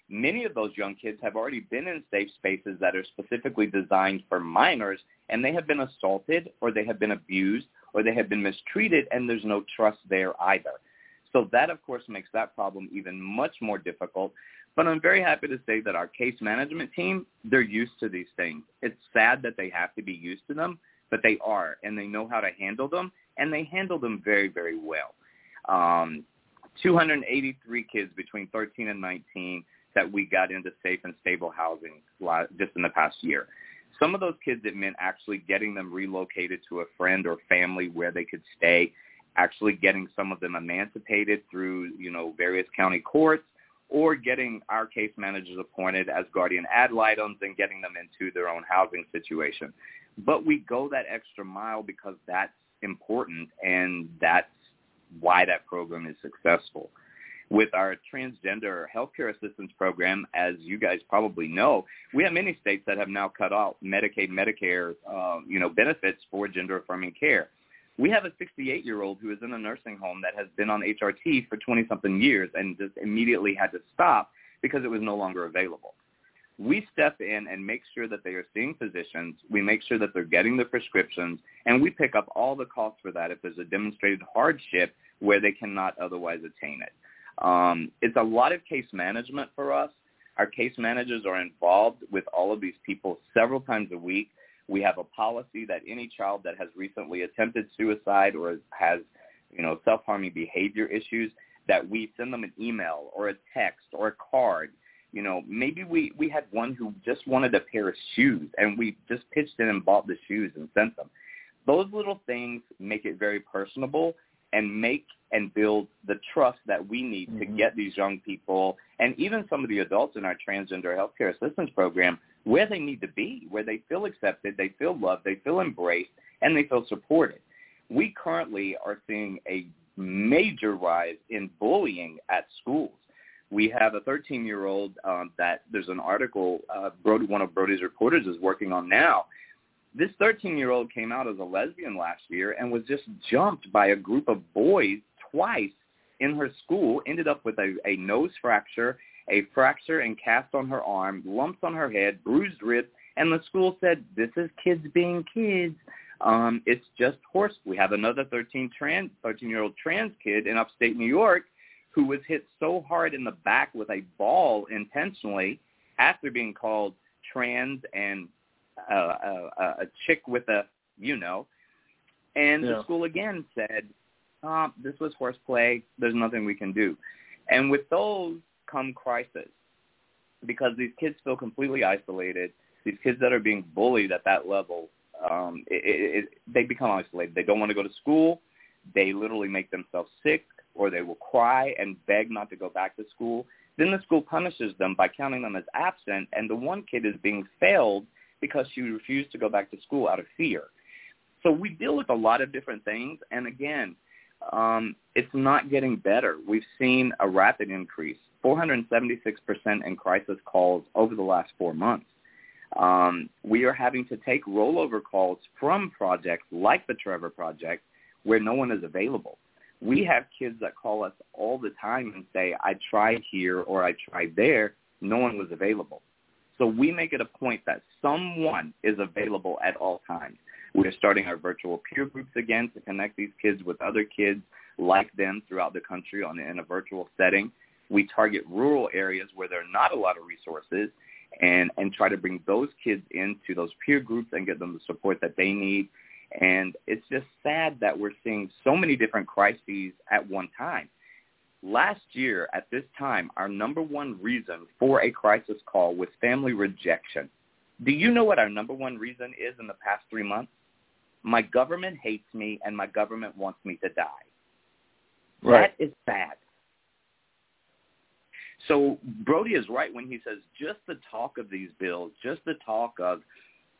[SPEAKER 4] Many of those young kids have already been in safe spaces that are specifically designed for minors, and they have been assaulted or they have been abused or they have been mistreated and there's no trust there either. So that, of course, makes that problem even much more difficult. But I'm very happy to say that our case management team, they're used to these things. It's sad that they have to be used to them, but they are, and they know how to handle them, and they handle them very, very well. Um, 283 kids between 13 and 19 that we got into safe and stable housing just in the past year. Some of those kids, it meant actually getting them relocated to a friend or family where they could stay, actually getting some of them emancipated through, you know, various county courts, or getting our case managers appointed as guardian ad litems and getting them into their own housing situation. But we go that extra mile because that's important and that's why that program is successful with our transgender healthcare assistance program, as you guys probably know, we have many states that have now cut off Medicaid, Medicare, uh, you know, benefits for gender-affirming care. We have a 68-year-old who is in a nursing home that has been on HRT for 20-something years and just immediately had to stop because it was no longer available. We step in and make sure that they are seeing physicians. We make sure that they're getting the prescriptions, and we pick up all the costs for that if there's a demonstrated hardship where they cannot otherwise attain it. Um, it's a lot of case management for us. Our case managers are involved with all of these people several times a week. We have a policy that any child that has recently attempted suicide or has, you know, self-harming behavior issues, that we send them an email or a text or a card you know, maybe we we had one who just wanted a pair of shoes, and we just pitched in and bought the shoes and sent them. Those little things make it very personable and make and build the trust that we need mm-hmm. to get these young people and even some of the adults in our transgender healthcare assistance program where they need to be, where they feel accepted, they feel loved, they feel embraced, and they feel supported. We currently are seeing a major rise in bullying at schools we have a 13-year-old um, that there's an article uh, Brody, one of Brody's reporters is working on now. This 13-year-old came out as a lesbian last year and was just jumped by a group of boys twice in her school, ended up with a, a nose fracture, a fracture and cast on her arm, lumps on her head, bruised ribs, and the school said, this is kids being kids. Um, it's just horse. We have another 13 trans, 13-year-old trans kid in upstate New York who was hit so hard in the back with a ball intentionally after being called trans and uh, uh, uh, a chick with a, you know, and yeah. the school again said, oh, this was horseplay. There's nothing we can do. And with those come crisis because these kids feel completely isolated. These kids that are being bullied at that level, um, it, it, it, they become isolated. They don't want to go to school. They literally make themselves sick or they will cry and beg not to go back to school. Then the school punishes them by counting them as absent, and the one kid is being failed because she refused to go back to school out of fear. So we deal with a lot of different things, and again, um, it's not getting better. We've seen a rapid increase, 476% in crisis calls over the last four months. Um, we are having to take rollover calls from projects like the Trevor Project where no one is available we have kids that call us all the time and say, I tried here or I tried there. No one was available. So we make it a point that someone is available at all times. We're starting our virtual peer groups again to connect these kids with other kids like them throughout the country on, in a virtual setting. We target rural areas where there are not a lot of resources and, and try to bring those kids into those peer groups and get them the support that they need and it's just sad that we're seeing so many different crises at one time. Last year, at this time, our number one reason for a crisis call was family rejection. Do you know what our number one reason is in the past three months? My government hates me and my government wants me to die. Right. That is sad. So Brody is right when he says just the talk of these bills, just the talk of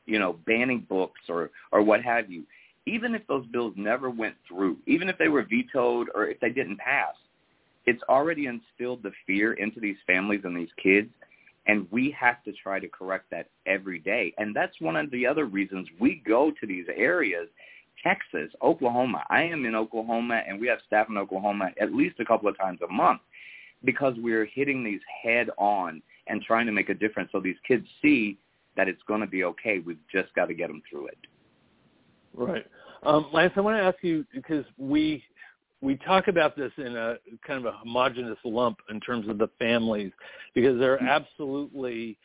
[SPEAKER 4] you know, banning books or, or what have you, even if those bills never went through, even if they were vetoed or if they didn't pass, it's already instilled the fear into these families and these kids. And we have to try to correct that every day. And that's one of the other reasons we go to these areas, Texas, Oklahoma. I am in Oklahoma, and we have staff in Oklahoma at least a couple of times a month because we're hitting these head on and trying to make a difference so these kids see that it's going to be okay. We've just got to get them through it.
[SPEAKER 2] Right. Um, Lance, I want to ask you because we we talk about this in a kind of a homogenous lump in terms of the families because there are mm-hmm. absolutely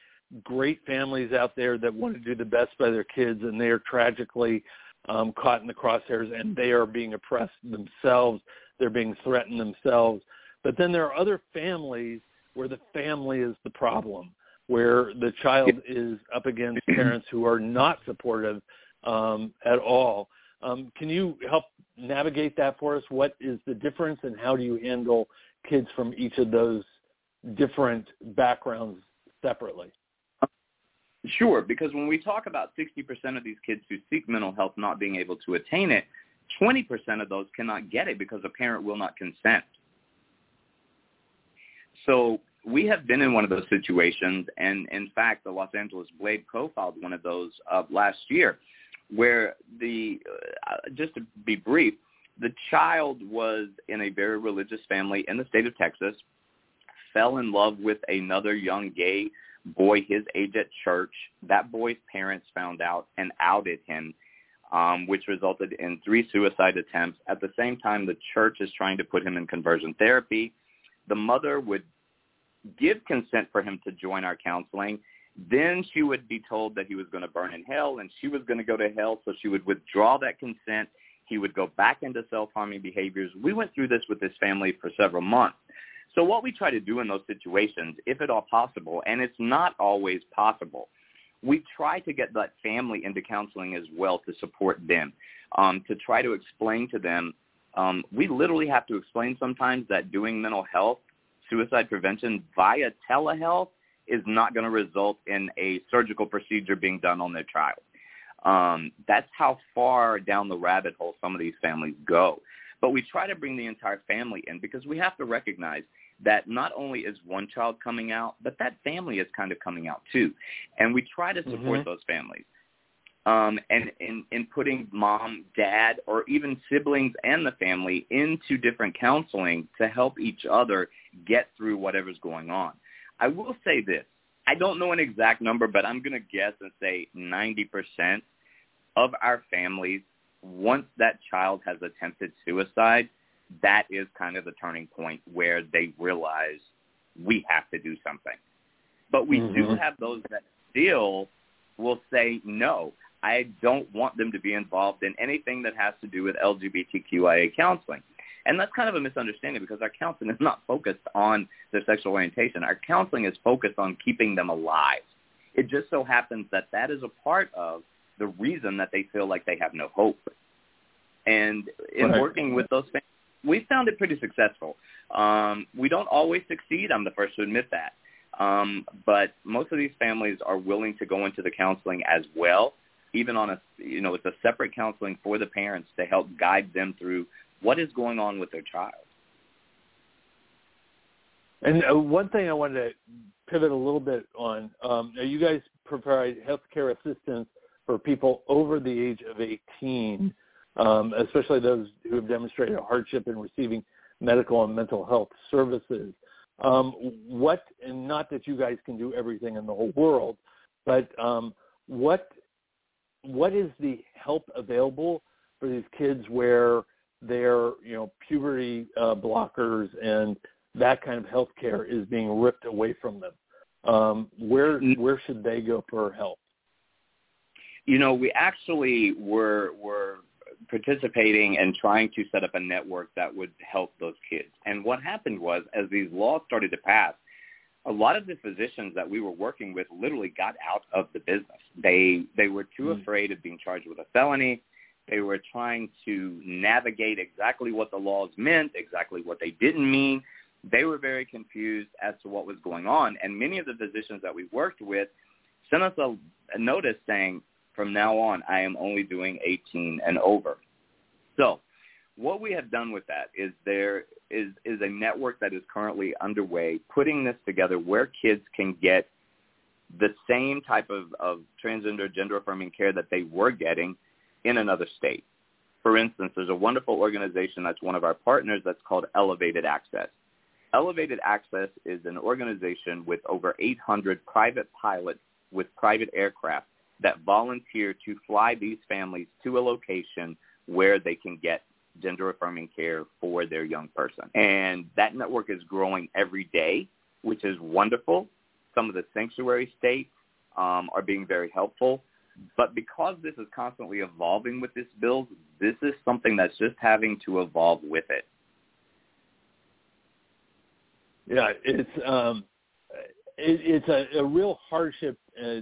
[SPEAKER 2] great families out there that want to do the best by their kids and they are tragically um, caught in the crosshairs and they are being oppressed themselves. They're being threatened themselves. But then there are other families where the family is the problem where the child is up against parents who are not supportive um, at all. Um, can you help navigate that for us? What is the difference, and how do you handle kids from each of those different backgrounds separately?
[SPEAKER 4] Sure, because when we talk about 60% of these kids who seek mental health not being able to attain it, 20% of those cannot get it because a parent will not consent. So we have been in one of those situations, and in fact, the Los Angeles Blade profiled one of those uh, last year, where the uh, just to be brief, the child was in a very religious family in the state of Texas, fell in love with another young gay boy his age at church. That boy's parents found out and outed him, um, which resulted in three suicide attempts. At the same time, the church is trying to put him in conversion therapy. The mother would give consent for him to join our counseling. Then she would be told that he was going to burn in hell and she was going to go to hell, so she would withdraw that consent. He would go back into self-harming behaviors. We went through this with this family for several months. So what we try to do in those situations, if at all possible, and it's not always possible, we try to get that family into counseling as well to support them, um, to try to explain to them. Um, we literally have to explain sometimes that doing mental health, suicide prevention via telehealth is not going to result in a surgical procedure being done on their child. Um, that's how far down the rabbit hole some of these families go. But we try to bring the entire family in because we have to recognize that not only is one child coming out, but that family is kind of coming out too. And we try to support mm-hmm. those families. Um, and in, in putting mom, dad, or even siblings and the family into different counseling to help each other get through whatever's going on. I will say this. I don't know an exact number, but I'm going to guess and say 90% of our families, once that child has attempted suicide, that is kind of the turning point where they realize we have to do something. But we mm-hmm. do have those that still will say, no, I don't want them to be involved in anything that has to do with LGBTQIA counseling. And that's kind of a misunderstanding because our counseling is not focused on their sexual orientation. Our counseling is focused on keeping them alive. It just so happens that that is a part of the reason that they feel like they have no hope. And in right. working with those families, we found it pretty successful. Um, we don't always succeed. I'm the first to admit that. Um, but most of these families are willing to go into the counseling as well, even on a, you know, it's a separate counseling for the parents to help guide them through what is going on with their child.
[SPEAKER 2] And uh, one thing I wanted to pivot a little bit on, um, you guys provide healthcare assistance for people over the age of 18 um, especially those who have demonstrated a hardship in receiving medical and mental health services. Um, what, and not that you guys can do everything in the whole world, but um, what what is the help available for these kids where their you know puberty uh, blockers and that kind of health care is being ripped away from them? Um, where where should they go for help?
[SPEAKER 4] You know, we actually were were participating and trying to set up a network that would help those kids. And what happened was, as these laws started to pass, a lot of the physicians that we were working with literally got out of the business. They they were too mm. afraid of being charged with a felony. They were trying to navigate exactly what the laws meant, exactly what they didn't mean. They were very confused as to what was going on. And many of the physicians that we worked with sent us a, a notice saying, from now on, I am only doing 18 and over. So what we have done with that is there is, is a network that is currently underway putting this together where kids can get the same type of, of transgender, gender-affirming care that they were getting in another state. For instance, there's a wonderful organization that's one of our partners that's called Elevated Access. Elevated Access is an organization with over 800 private pilots with private aircraft that volunteer to fly these families to a location where they can get gender affirming care for their young person. And that network is growing every day, which is wonderful. Some of the sanctuary states um, are being very helpful. But because this is constantly evolving with this bill, this is something that's just having to evolve with it.
[SPEAKER 2] Yeah, it's um, it, it's a, a real hardship uh,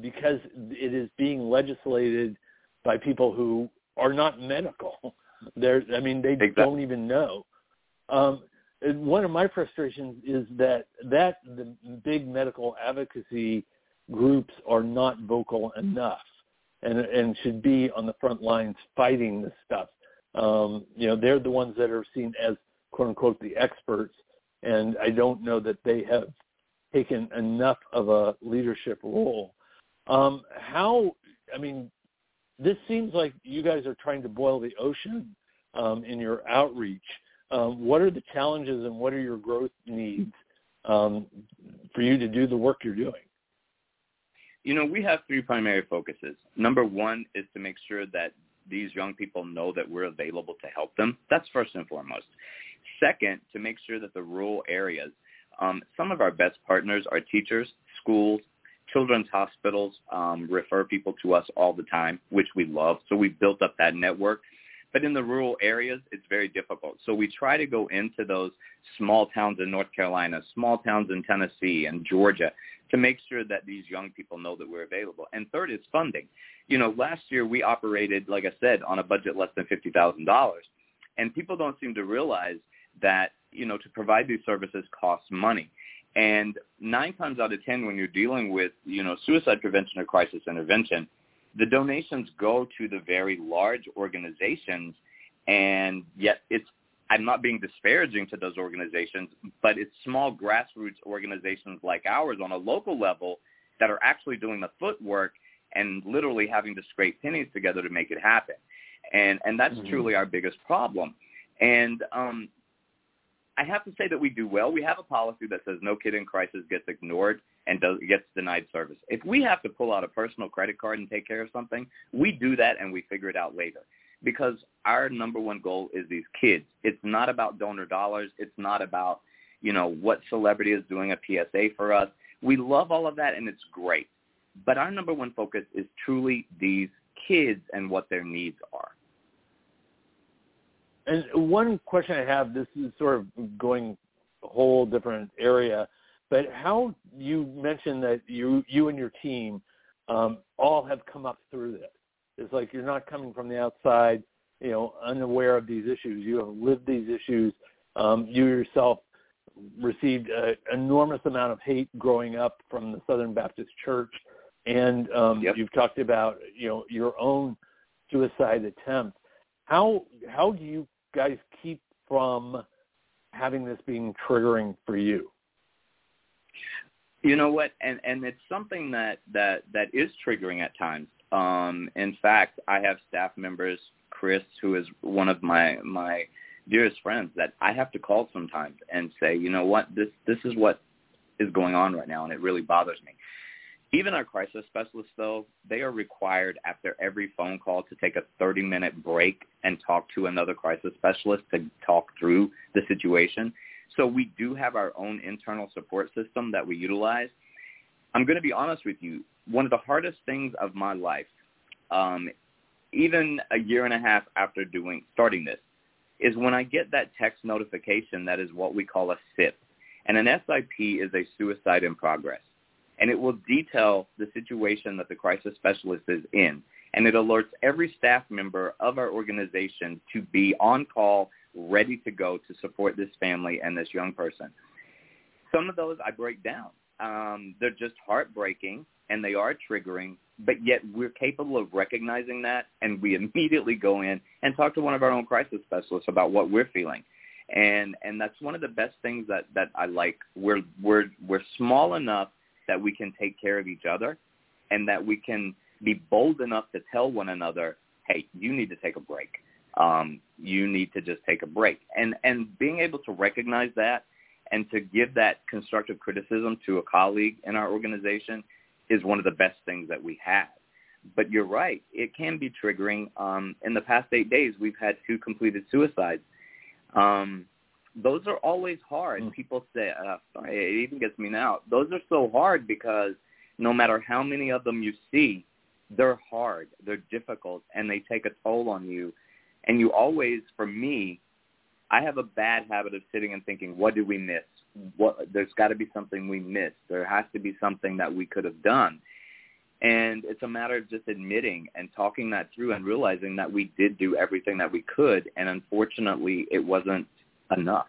[SPEAKER 2] because it is being legislated by people who are not medical. They're, I mean, they exactly. don't even know. Um, one of my frustrations is that that the big medical advocacy groups are not vocal enough, and and should be on the front lines fighting this stuff. Um, you know, they're the ones that are seen as quote unquote the experts, and I don't know that they have taken enough of a leadership role um, how, I mean, this seems like you guys are trying to boil the ocean um, in your outreach. Um, what are the challenges and what are your growth needs um, for you to do the work you're doing?
[SPEAKER 4] You know, we have three primary focuses. Number one is to make sure that these young people know that we're available to help them. That's first and foremost. Second, to make sure that the rural areas, um, some of our best partners are teachers, schools, children's hospitals um, refer people to us all the time, which we love. So we've built up that network. But in the rural areas, it's very difficult. So we try to go into those small towns in North Carolina, small towns in Tennessee and Georgia to make sure that these young people know that we're available. And third is funding. You know, last year we operated, like I said, on a budget less than $50,000. And people don't seem to realize that, you know, to provide these services costs money. And nine times out of ten, when you're dealing with, you know, suicide prevention or crisis intervention, the donations go to the very large organizations, and yet it's I'm not being disparaging to those organizations, but it's small grassroots organizations like ours on a local level that are actually doing the footwork and literally having to scrape pennies together to make it happen. And and that's mm-hmm. truly our biggest problem. And um, I have to say that we do well. We have a policy that says no kid in crisis gets ignored and does, gets denied service. If we have to pull out a personal credit card and take care of something, we do that and we figure it out later. Because our number one goal is these kids. It's not about donor dollars. It's not about, you know, what celebrity is doing a PSA for us. We love all of that and it's great. But our number one focus is truly these kids and what their needs are.
[SPEAKER 2] And one question I have, this is sort of going a whole different area, but how you mentioned that you you and your team um, all have come up through this. It's like you're not coming from the outside, you know, unaware of these issues. You have lived these issues. Um, you yourself received an enormous amount of hate growing up from the Southern Baptist Church, and um, yep. you've talked about you know your own suicide attempt. How how do you guys keep from having this being triggering for you?
[SPEAKER 4] You know what, and and it's something that that that is triggering at times. Um, in fact, I have staff members, Chris, who is one of my my dearest friends, that I have to call sometimes and say, you know what, this this is what is going on right now, and it really bothers me. Even our crisis specialists, though, they are required after every phone call to take a 30-minute break and talk to another crisis specialist to talk through the situation. So we do have our own internal support system that we utilize. I'm going to be honest with you. One of the hardest things of my life, um, even a year and a half after doing starting this, is when I get that text notification that is what we call a SIP. And an SIP is a suicide in progress and it will detail the situation that the crisis specialist is in. And it alerts every staff member of our organization to be on call, ready to go to support this family and this young person. Some of those I break down. Um, they're just heartbreaking and they are triggering, but yet we're capable of recognizing that and we immediately go in and talk to one of our own crisis specialists about what we're feeling. And and that's one of the best things that that I like. We're we're we're small enough that we can take care of each other and that we can be bold enough to tell one another, hey, you need to take a break. Um, you need to just take a break. And, and being able to recognize that and to give that constructive criticism to a colleague in our organization is one of the best things that we have. But you're right, it can be triggering. Um, in the past eight days, we've had two completed suicides. Um, those are always hard. Mm. People say, uh, it even gets me now. Those are so hard because no matter how many of them you see, they're hard, they're difficult, and they take a toll on you. And you always, for me, I have a bad habit of sitting and thinking, what did we miss? What there's got to be something we missed. There has to be something that we could have done. And it's a matter of just admitting and talking that through and realizing that we did do everything that we could. And unfortunately, it wasn't enough.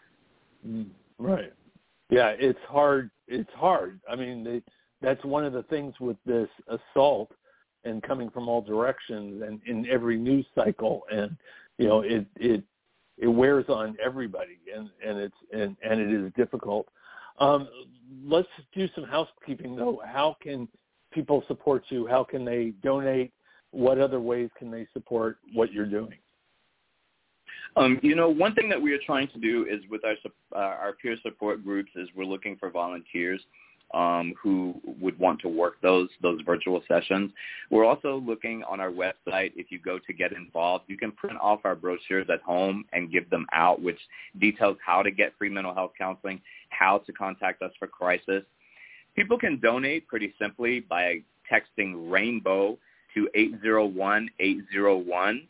[SPEAKER 2] Mm, right. Yeah, it's hard. It's hard. I mean, they, that's one of the things with this assault and coming from all directions and in every news cycle, and you know, it it it wears on everybody, and and it's and and it is difficult. Um, let's do some housekeeping though. How can people support you? How can they donate? What other ways can they support what you're doing?
[SPEAKER 4] Um, you know, one thing that we are trying to do is with our uh, our peer support groups is we're looking for volunteers. um, who would want to work those those virtual sessions. We're also looking on our website. If you go to get involved, you can print off our brochures at home and give them out, which details how to get free mental health counseling, how to contact us for crisis. People can donate pretty simply by texting Rainbow to 801-801,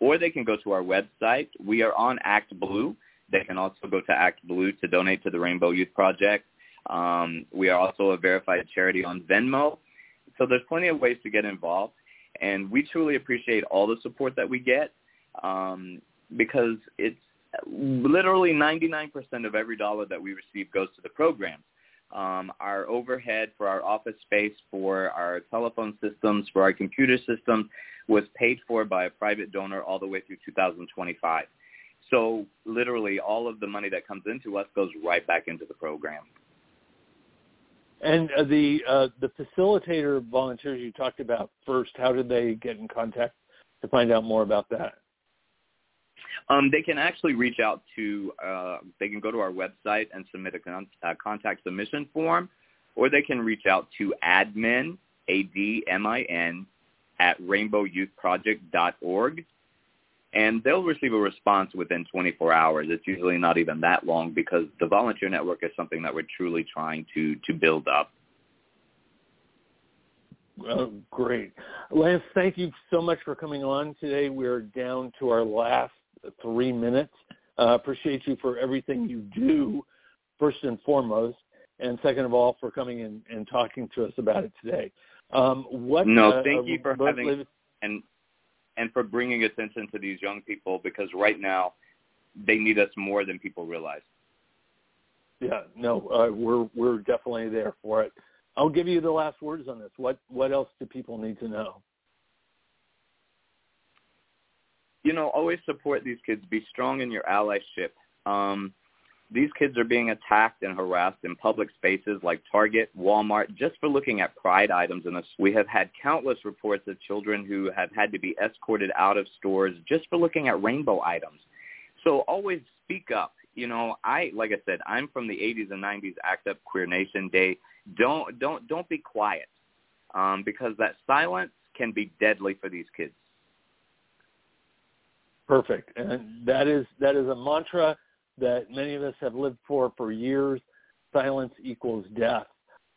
[SPEAKER 4] or they can go to our website. We are on Act Blue. They can also go to Act Blue to donate to the Rainbow Youth Project. Um, we are also a verified charity on Venmo. So there's plenty of ways to get involved. And we truly appreciate all the support that we get um, because it's literally 99% of every dollar that we receive goes to the program. Um, our overhead for our office space, for our telephone systems, for our computer systems was paid for by a private donor all the way through 2025. So literally all of the money that comes into us goes right back into the program.
[SPEAKER 2] And uh, the uh, the facilitator volunteers you talked about first, how did they get in contact to find out more about that?
[SPEAKER 4] Um, they can actually reach out to, uh, they can go to our website and submit a con- uh, contact submission form, or they can reach out to admin, A-D-M-I-N, at rainbowyouthproject.org and they'll receive a response within 24 hours. It's usually not even that long because the volunteer network is something that we're truly trying to to build up.
[SPEAKER 2] Oh, great. Lance, thank you so much for coming on today. We're down to our last three minutes. Uh, appreciate you for everything you do, first and foremost, and second of all, for coming in and talking to us about it today. Um, what?
[SPEAKER 4] No,
[SPEAKER 2] uh,
[SPEAKER 4] thank you for having and and for bringing attention to these young people because right now they need us more than people realize.
[SPEAKER 2] Yeah, no, uh, we're we're definitely there for it. I'll give you the last words on this. What what else do people need to know?
[SPEAKER 4] You know, always support these kids. Be strong in your allyship. Um, these kids are being attacked and harassed in public spaces like Target, Walmart, just for looking at pride items in us. We have had countless reports of children who have had to be escorted out of stores just for looking at rainbow items. So always speak up. You know, I like I said, I'm from the 80s and 90s Act Up Queer Nation Day. Don't don't don't be quiet, um, because that silence can be deadly for these kids.
[SPEAKER 2] Perfect, and that is that is a mantra that many of us have lived for for years. Silence equals death.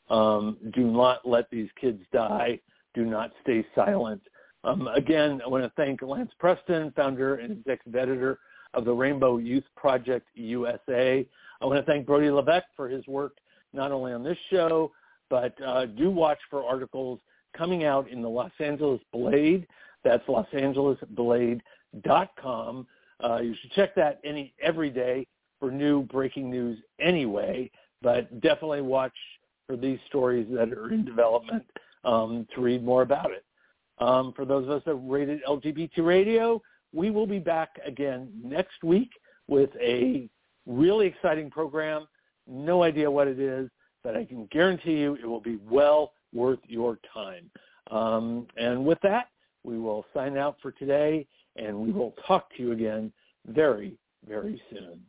[SPEAKER 2] Um, do not let these kids die. Do not stay silent. Um, again, I want to thank Lance Preston, founder and executive editor of the Rainbow Youth Project USA. I want to thank Brody Levesque for his work not only on this show, but uh, do watch for articles coming out in the Los Angeles Blade. That's losangelesblade.com. Uh, you should check that any every day for new breaking news anyway, but definitely watch for these stories that are in development um, to read more about it. Um, for those of us that rated LGBT radio, we will be back again next week with a really exciting program. No idea what it is, but I can guarantee you it will be well worth your time. Um, and with that, we will sign out for today and we will talk to you again very, very soon.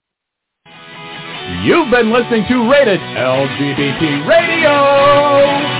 [SPEAKER 1] You've been listening to Rated LGBT Radio.